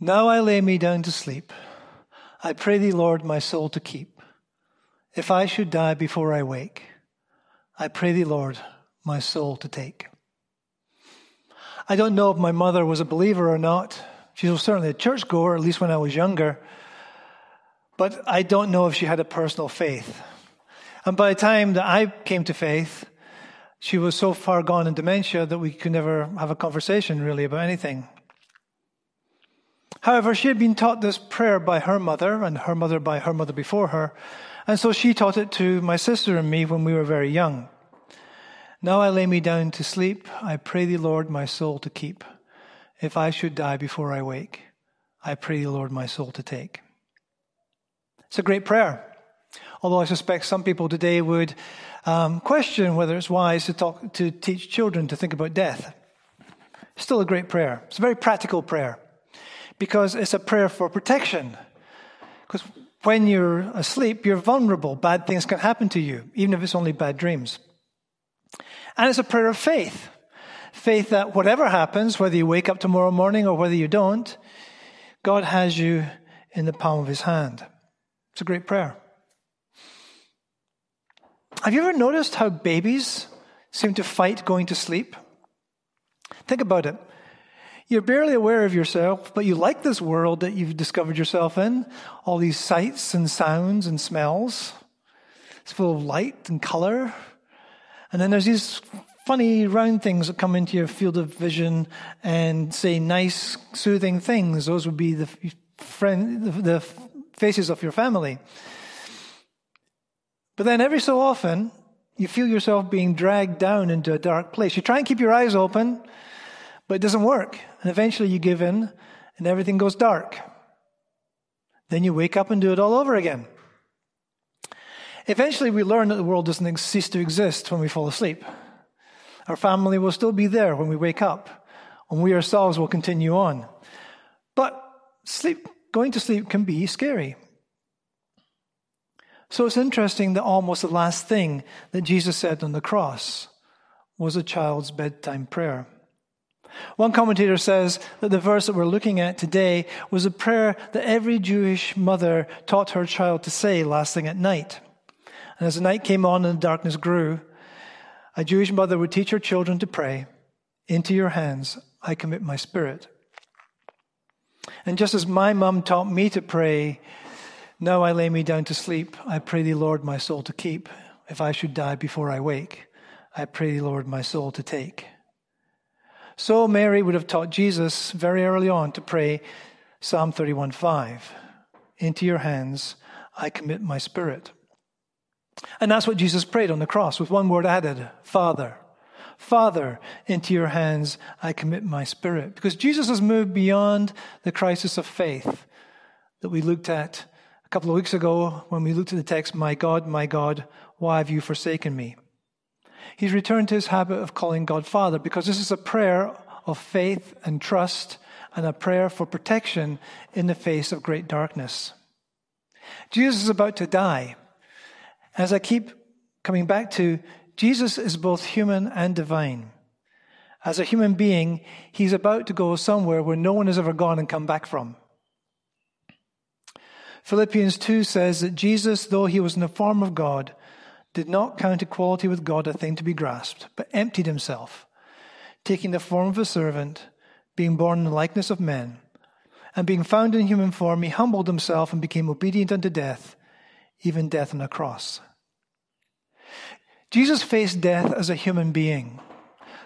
Now I lay me down to sleep. I pray thee, Lord, my soul to keep. If I should die before I wake, I pray thee, Lord, my soul to take. I don't know if my mother was a believer or not. She was certainly a churchgoer, at least when I was younger. But I don't know if she had a personal faith. And by the time that I came to faith, she was so far gone in dementia that we could never have a conversation really about anything. However, she had been taught this prayer by her mother, and her mother by her mother before her, and so she taught it to my sister and me when we were very young. Now I lay me down to sleep. I pray thee, Lord, my soul to keep. If I should die before I wake, I pray thee, Lord, my soul to take. It's a great prayer. Although I suspect some people today would um, question whether it's wise to talk to teach children to think about death. Still a great prayer. It's a very practical prayer because it's a prayer for protection. Because when you're asleep, you're vulnerable. Bad things can happen to you, even if it's only bad dreams. And it's a prayer of faith. Faith that whatever happens, whether you wake up tomorrow morning or whether you don't, God has you in the palm of his hand. It's a great prayer. Have you ever noticed how babies seem to fight going to sleep? Think about it. You're barely aware of yourself, but you like this world that you've discovered yourself in. All these sights and sounds and smells. It's full of light and color. And then there's these funny round things that come into your field of vision and say nice, soothing things. Those would be the friend, the faces of your family. But then every so often, you feel yourself being dragged down into a dark place. You try and keep your eyes open, but it doesn't work. And eventually you give in and everything goes dark. Then you wake up and do it all over again. Eventually, we learn that the world doesn't cease to exist when we fall asleep. Our family will still be there when we wake up, and we ourselves will continue on. But sleep, going to sleep can be scary. So it's interesting that almost the last thing that Jesus said on the cross was a child's bedtime prayer. One commentator says that the verse that we're looking at today was a prayer that every Jewish mother taught her child to say last thing at night. And as the night came on and the darkness grew, a Jewish mother would teach her children to pray, Into your hands I commit my spirit. And just as my mum taught me to pray, Now I lay me down to sleep, I pray thee, Lord, my soul to keep. If I should die before I wake, I pray thee, Lord, my soul to take. So Mary would have taught Jesus very early on to pray Psalm 31:5. Into your hands I commit my spirit. And that's what Jesus prayed on the cross with one word added Father. Father, into your hands I commit my spirit. Because Jesus has moved beyond the crisis of faith that we looked at a couple of weeks ago when we looked at the text, My God, my God, why have you forsaken me? He's returned to his habit of calling God Father because this is a prayer of faith and trust and a prayer for protection in the face of great darkness. Jesus is about to die. As I keep coming back to, Jesus is both human and divine. As a human being, he's about to go somewhere where no one has ever gone and come back from. Philippians 2 says that Jesus, though he was in the form of God, did not count equality with God a thing to be grasped, but emptied himself, taking the form of a servant, being born in the likeness of men. And being found in human form, he humbled himself and became obedient unto death, even death on a cross. Jesus faced death as a human being.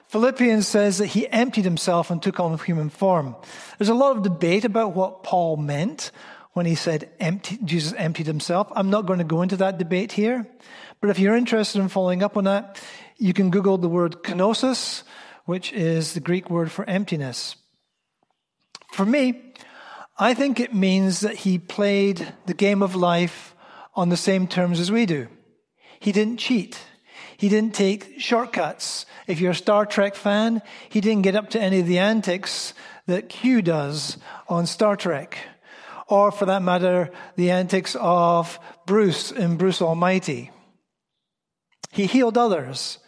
Philippians says that he emptied himself and took on human form. There's a lot of debate about what Paul meant when he said empty, Jesus emptied himself. I'm not going to go into that debate here. But if you're interested in following up on that, you can Google the word kenosis, which is the Greek word for emptiness. For me, I think it means that he played the game of life on the same terms as we do. He didn't cheat. He didn't take shortcuts. If you're a Star Trek fan, he didn't get up to any of the antics that Q does on Star Trek. Or for that matter, the antics of Bruce in Bruce Almighty. He healed others.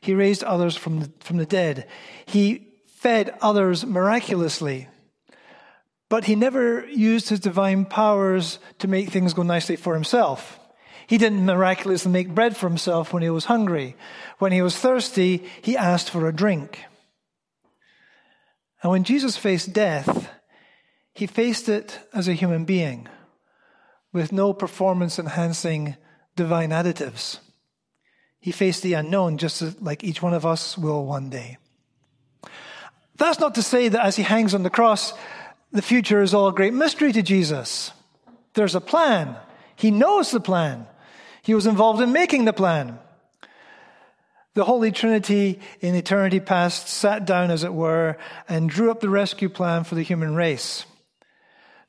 He raised others from the, from the dead. He fed others miraculously. But he never used his divine powers to make things go nicely for himself. He didn't miraculously make bread for himself when he was hungry. When he was thirsty, he asked for a drink. And when Jesus faced death, he faced it as a human being with no performance enhancing divine additives. He faced the unknown just like each one of us will one day. That's not to say that as he hangs on the cross, the future is all a great mystery to Jesus. There's a plan. He knows the plan. He was involved in making the plan. The Holy Trinity in eternity past sat down, as it were, and drew up the rescue plan for the human race.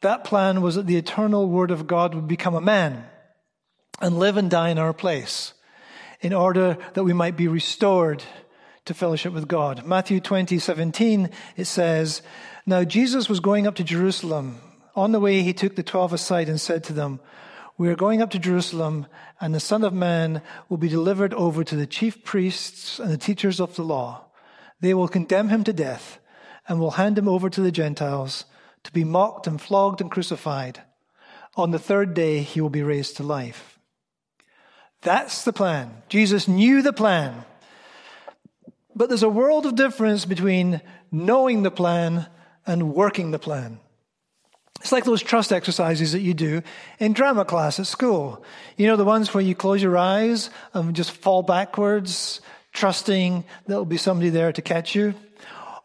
That plan was that the eternal Word of God would become a man and live and die in our place in order that we might be restored to fellowship with God. Matthew 20, 17, it says, Now Jesus was going up to Jerusalem. On the way, he took the twelve aside and said to them, We are going up to Jerusalem, and the Son of Man will be delivered over to the chief priests and the teachers of the law. They will condemn him to death and will hand him over to the Gentiles to be mocked and flogged and crucified. On the third day, he will be raised to life. That's the plan. Jesus knew the plan. But there's a world of difference between knowing the plan and working the plan. It's like those trust exercises that you do in drama class at school. You know, the ones where you close your eyes and just fall backwards, trusting there'll be somebody there to catch you.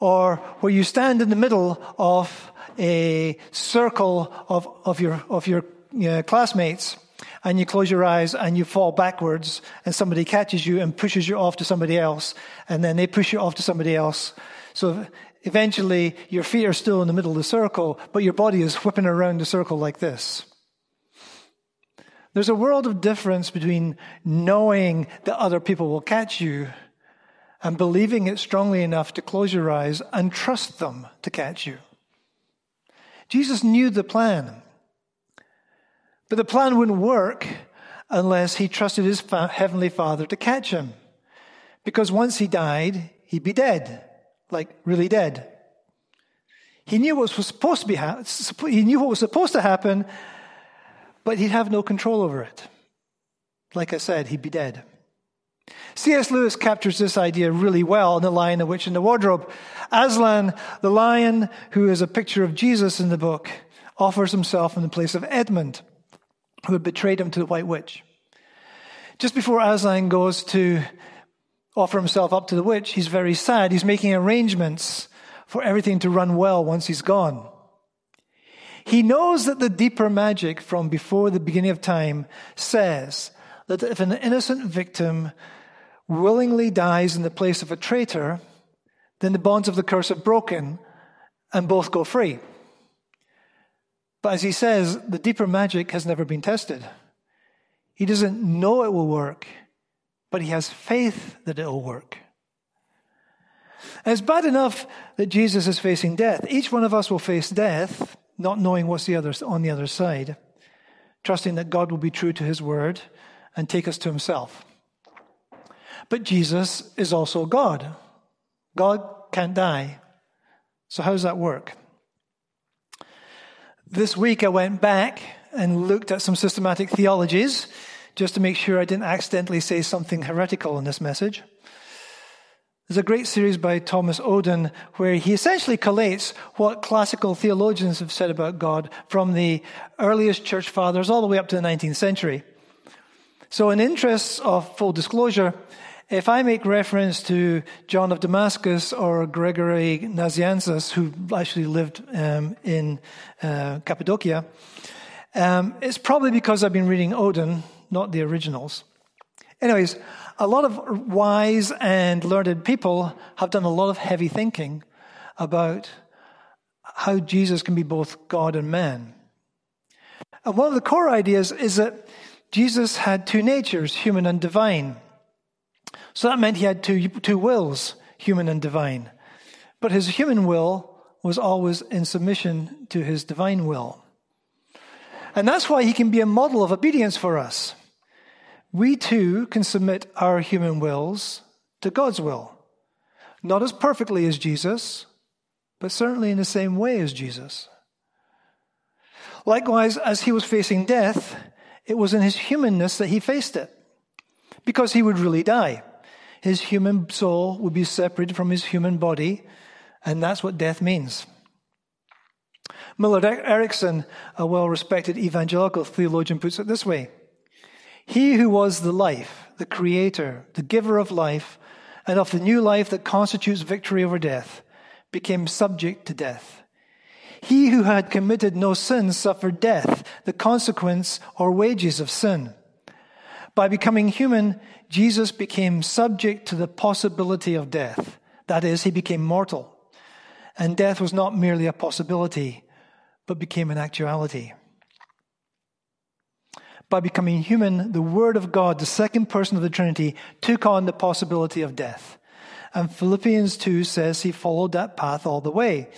Or where you stand in the middle of a circle of, of your, of your you know, classmates and you close your eyes and you fall backwards and somebody catches you and pushes you off to somebody else and then they push you off to somebody else. So eventually your feet are still in the middle of the circle, but your body is whipping around the circle like this. There's a world of difference between knowing that other people will catch you and believing it strongly enough to close your eyes and trust them to catch you. Jesus knew the plan. But the plan wouldn't work unless he trusted his fa- heavenly father to catch him. Because once he died, he'd be dead. Like, really dead. He knew what was supposed to be ha- he knew what was supposed to happen, but he'd have no control over it. Like I said, he'd be dead. C.S. Lewis captures this idea really well in The Lion, the Witch, and the Wardrobe. Aslan, the lion, who is a picture of Jesus in the book, offers himself in the place of Edmund who had betrayed him to the White Witch. Just before Aslan goes to offer himself up to the witch, he's very sad. He's making arrangements for everything to run well once he's gone. He knows that the deeper magic from before the beginning of time says that if an innocent victim willingly dies in the place of a traitor, then the bonds of the curse are broken and both go free. But as he says, the deeper magic has never been tested. He doesn't know it will work, but he has faith that it will work. It's bad enough that Jesus is facing death. Each one of us will face death, not knowing what's the other, on the other side, trusting that God will be true to his word and take us to himself. But Jesus is also God. God can't die. So, how does that work? This week I went back and looked at some systematic theologies just to make sure I didn't accidentally say something heretical in this message. There's a great series by Thomas Oden where he essentially collates what classical theologians have said about God from the earliest church fathers all the way up to the 19th century. So, in interests of full disclosure, if I make reference to John of Damascus or Gregory Nazianzus, who actually lived um, in uh, Cappadocia, um, it's probably because I've been reading Oden, not the originals. Anyways, a lot of wise and learned people have done a lot of heavy thinking about how Jesus can be both God and man. And one of the core ideas is that Jesus had two natures, human and divine. So that meant he had two, two wills, human and divine. But his human will was always in submission to his divine will. And that's why he can be a model of obedience for us. We too can submit our human wills to God's will. Not as perfectly as Jesus, but certainly in the same way as Jesus. Likewise, as he was facing death, it was in his humanness that he faced it, because he would really die. His human soul would be separated from his human body, and that's what death means. Millard Erickson, a well respected evangelical theologian, puts it this way He who was the life, the creator, the giver of life, and of the new life that constitutes victory over death, became subject to death. He who had committed no sin suffered death, the consequence or wages of sin. By becoming human, Jesus became subject to the possibility of death. That is, he became mortal. And death was not merely a possibility, but became an actuality. By becoming human, the Word of God, the second person of the Trinity, took on the possibility of death. And Philippians 2 says he followed that path all the way.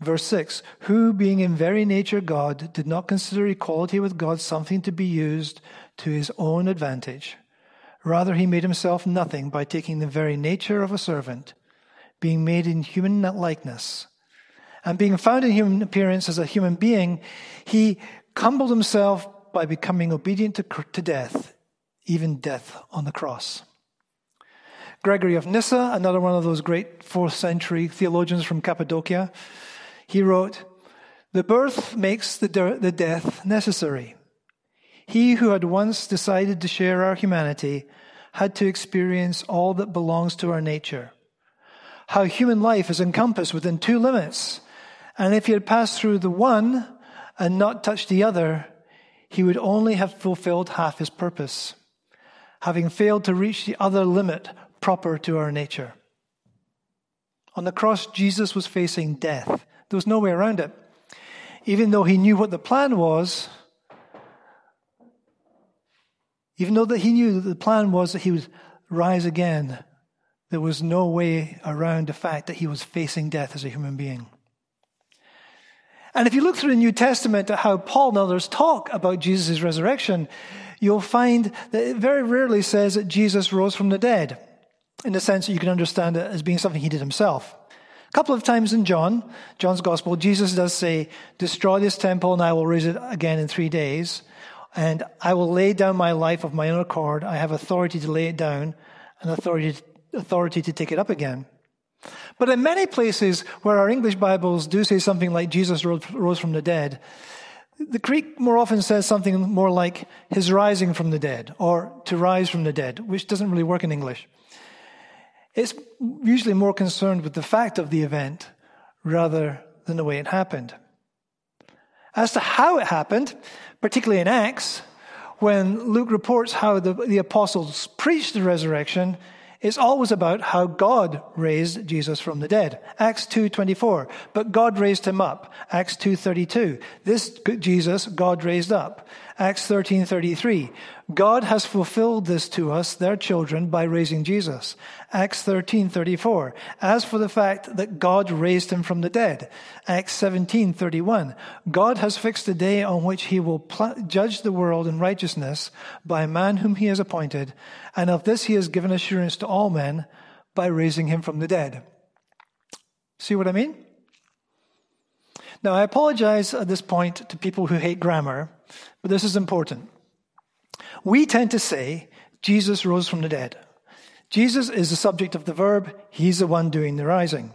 Verse 6 Who, being in very nature God, did not consider equality with God something to be used to his own advantage. Rather, he made himself nothing by taking the very nature of a servant, being made in human likeness and being found in human appearance as a human being, he humbled himself by becoming obedient to, to death, even death on the cross. Gregory of Nyssa, another one of those great fourth century theologians from Cappadocia, he wrote, The birth makes the, de- the death necessary. He who had once decided to share our humanity had to experience all that belongs to our nature. How human life is encompassed within two limits and if he had passed through the one and not touched the other, he would only have fulfilled half his purpose, having failed to reach the other limit proper to our nature. On the cross, Jesus was facing death. There was no way around it. Even though he knew what the plan was, even though that he knew that the plan was that he would rise again, there was no way around the fact that he was facing death as a human being. And if you look through the New Testament at how Paul and others talk about Jesus' resurrection, you'll find that it very rarely says that Jesus rose from the dead, in the sense that you can understand it as being something he did himself. A couple of times in John, John's Gospel, Jesus does say, Destroy this temple and I will raise it again in three days. And I will lay down my life of my own accord. I have authority to lay it down and authority, authority to take it up again. But in many places where our English Bibles do say something like Jesus rose from the dead, the Greek more often says something more like his rising from the dead or to rise from the dead, which doesn't really work in English. It's usually more concerned with the fact of the event rather than the way it happened. As to how it happened, particularly in Acts, when Luke reports how the, the apostles preached the resurrection, it's always about how God raised Jesus from the dead. Acts 2:24. But God raised him up. Acts 2:32. This Jesus God raised up. Acts 13:33. God has fulfilled this to us, their children, by raising Jesus. Acts 13:34. As for the fact that God raised him from the dead. Acts 17:31. God has fixed a day on which he will pl- judge the world in righteousness by a man whom he has appointed, and of this he has given assurance to all men by raising him from the dead. See what I mean? Now, I apologize at this point to people who hate grammar, but this is important. We tend to say Jesus rose from the dead. Jesus is the subject of the verb, he's the one doing the rising.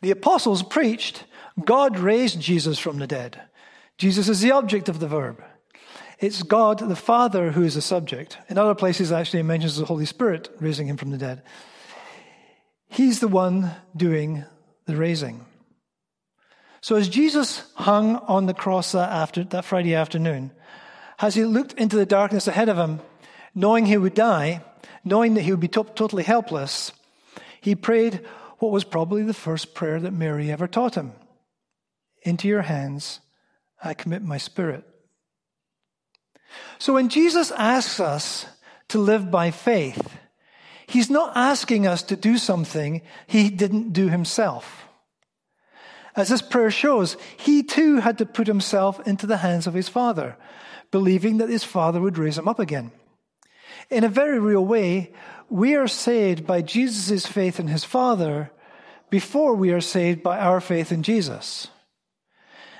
The apostles preached God raised Jesus from the dead. Jesus is the object of the verb. It's God the Father who is the subject. In other places, actually, it mentions the Holy Spirit raising him from the dead. He's the one doing the raising. So as Jesus hung on the cross that, after, that Friday afternoon, as he looked into the darkness ahead of him, knowing he would die, knowing that he would be to- totally helpless, he prayed what was probably the first prayer that Mary ever taught him Into your hands I commit my spirit. So when Jesus asks us to live by faith, he's not asking us to do something he didn't do himself. As this prayer shows, he too had to put himself into the hands of his Father believing that his Father would raise him up again. In a very real way, we are saved by Jesus' faith in his Father before we are saved by our faith in Jesus.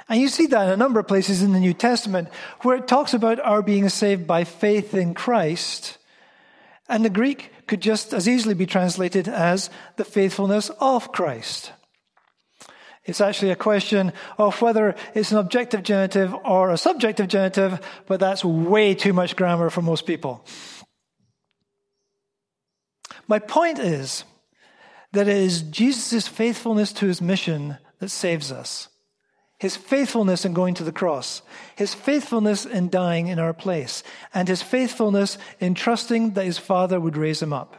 And you see that in a number of places in the New Testament where it talks about our being saved by faith in Christ. And the Greek could just as easily be translated as the faithfulness of Christ. It's actually a question of whether it's an objective genitive or a subjective genitive, but that's way too much grammar for most people. My point is that it is Jesus' faithfulness to his mission that saves us. His faithfulness in going to the cross, his faithfulness in dying in our place, and his faithfulness in trusting that his Father would raise him up.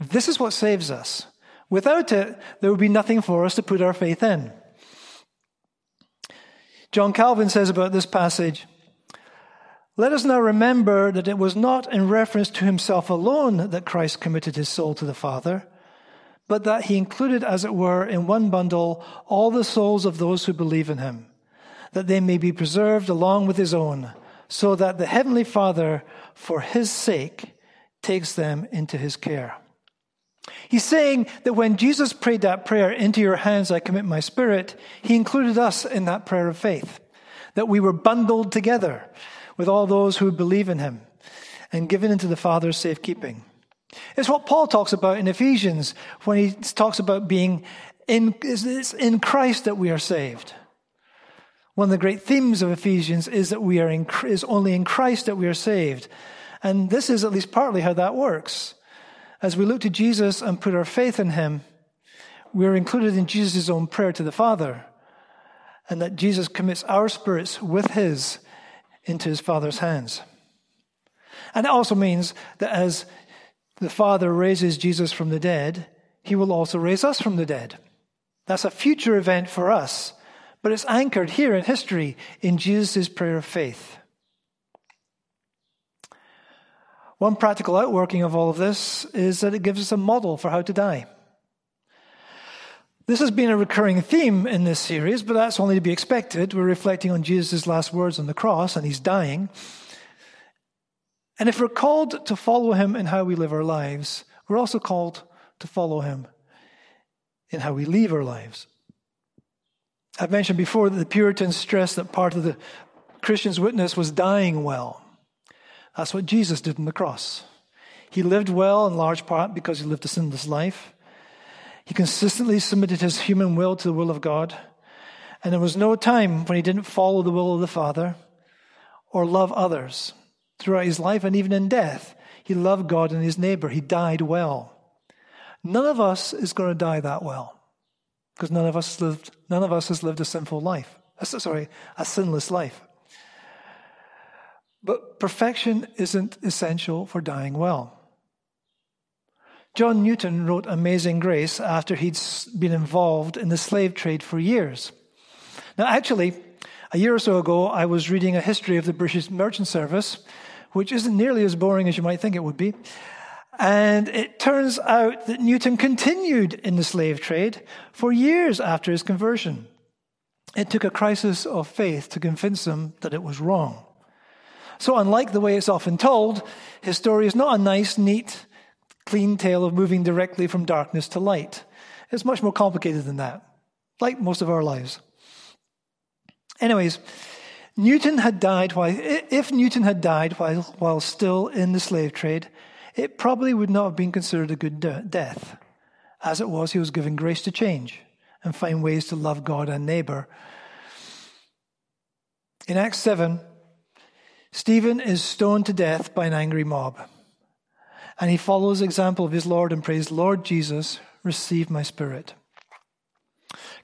This is what saves us. Without it, there would be nothing for us to put our faith in. John Calvin says about this passage Let us now remember that it was not in reference to himself alone that Christ committed his soul to the Father, but that he included, as it were, in one bundle all the souls of those who believe in him, that they may be preserved along with his own, so that the Heavenly Father, for his sake, takes them into his care. He's saying that when Jesus prayed that prayer, Into your hands I commit my spirit, he included us in that prayer of faith. That we were bundled together with all those who believe in him and given into the Father's safekeeping. It's what Paul talks about in Ephesians when he talks about being in, it's in Christ that we are saved. One of the great themes of Ephesians is that we are in, is only in Christ that we are saved. And this is at least partly how that works. As we look to Jesus and put our faith in him, we are included in Jesus' own prayer to the Father, and that Jesus commits our spirits with his into his Father's hands. And it also means that as the Father raises Jesus from the dead, he will also raise us from the dead. That's a future event for us, but it's anchored here in history in Jesus' prayer of faith. One practical outworking of all of this is that it gives us a model for how to die. This has been a recurring theme in this series, but that's only to be expected. We're reflecting on Jesus' last words on the cross, and he's dying. And if we're called to follow him in how we live our lives, we're also called to follow him in how we leave our lives. I've mentioned before that the Puritans stressed that part of the Christian's witness was dying well. That's what Jesus did on the cross. He lived well in large part because he lived a sinless life. He consistently submitted his human will to the will of God. And there was no time when he didn't follow the will of the Father or love others. Throughout his life and even in death, he loved God and his neighbor. He died well. None of us is going to die that well because none of us lived, none of us has lived a sinful life. Uh, sorry, a sinless life. But perfection isn't essential for dying well. John Newton wrote Amazing Grace after he'd been involved in the slave trade for years. Now, actually, a year or so ago, I was reading a history of the British Merchant Service, which isn't nearly as boring as you might think it would be. And it turns out that Newton continued in the slave trade for years after his conversion. It took a crisis of faith to convince him that it was wrong. So, unlike the way it's often told, his story is not a nice, neat, clean tale of moving directly from darkness to light. It's much more complicated than that, like most of our lives. Anyways, Newton had died while, if Newton had died while, while still in the slave trade, it probably would not have been considered a good de- death. As it was, he was given grace to change and find ways to love God and neighbor. In Acts 7, Stephen is stoned to death by an angry mob. And he follows the example of his Lord and prays, Lord Jesus, receive my spirit.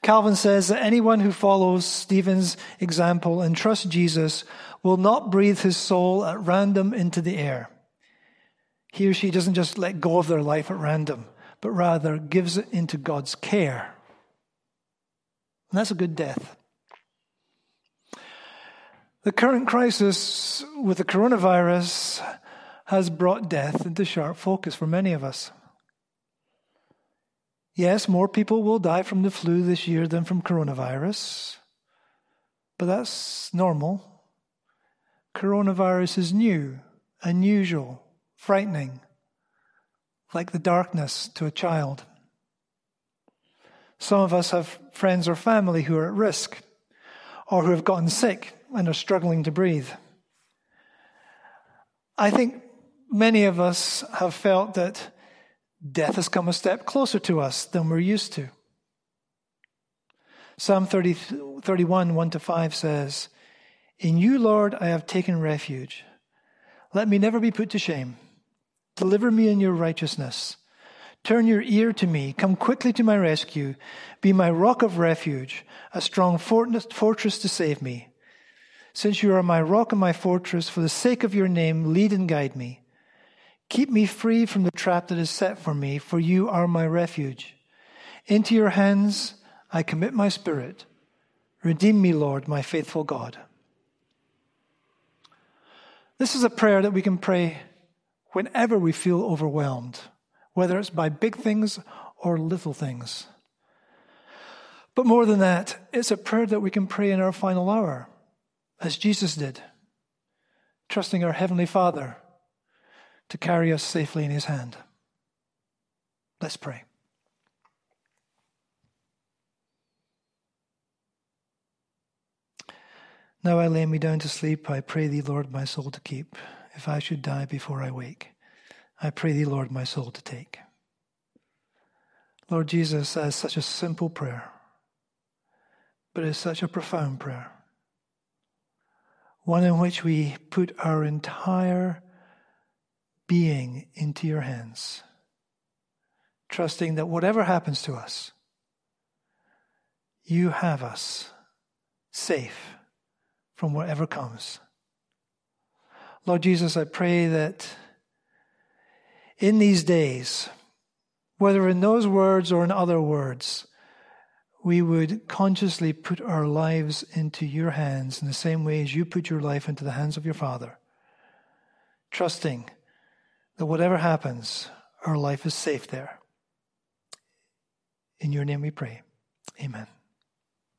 Calvin says that anyone who follows Stephen's example and trusts Jesus will not breathe his soul at random into the air. He or she doesn't just let go of their life at random, but rather gives it into God's care. And that's a good death. The current crisis with the coronavirus has brought death into sharp focus for many of us. Yes, more people will die from the flu this year than from coronavirus, but that's normal. Coronavirus is new, unusual, frightening, like the darkness to a child. Some of us have friends or family who are at risk or who have gotten sick and are struggling to breathe. I think many of us have felt that death has come a step closer to us than we're used to. Psalm 30, 31, 1 to 5 says, In you, Lord, I have taken refuge. Let me never be put to shame. Deliver me in your righteousness. Turn your ear to me. Come quickly to my rescue. Be my rock of refuge, a strong fortress to save me. Since you are my rock and my fortress, for the sake of your name, lead and guide me. Keep me free from the trap that is set for me, for you are my refuge. Into your hands I commit my spirit. Redeem me, Lord, my faithful God. This is a prayer that we can pray whenever we feel overwhelmed, whether it's by big things or little things. But more than that, it's a prayer that we can pray in our final hour, as Jesus did, trusting our Heavenly Father to carry us safely in His hand. Let's pray. Now I lay me down to sleep. I pray thee, Lord, my soul to keep. If I should die before I wake, I pray thee, Lord, my soul to take. Lord Jesus, says such a simple prayer, but it's such a profound prayer. One in which we put our entire being into your hands, trusting that whatever happens to us, you have us safe from whatever comes. Lord Jesus, I pray that in these days, whether in those words or in other words, we would consciously put our lives into your hands in the same way as you put your life into the hands of your Father, trusting that whatever happens, our life is safe there. In your name we pray. Amen.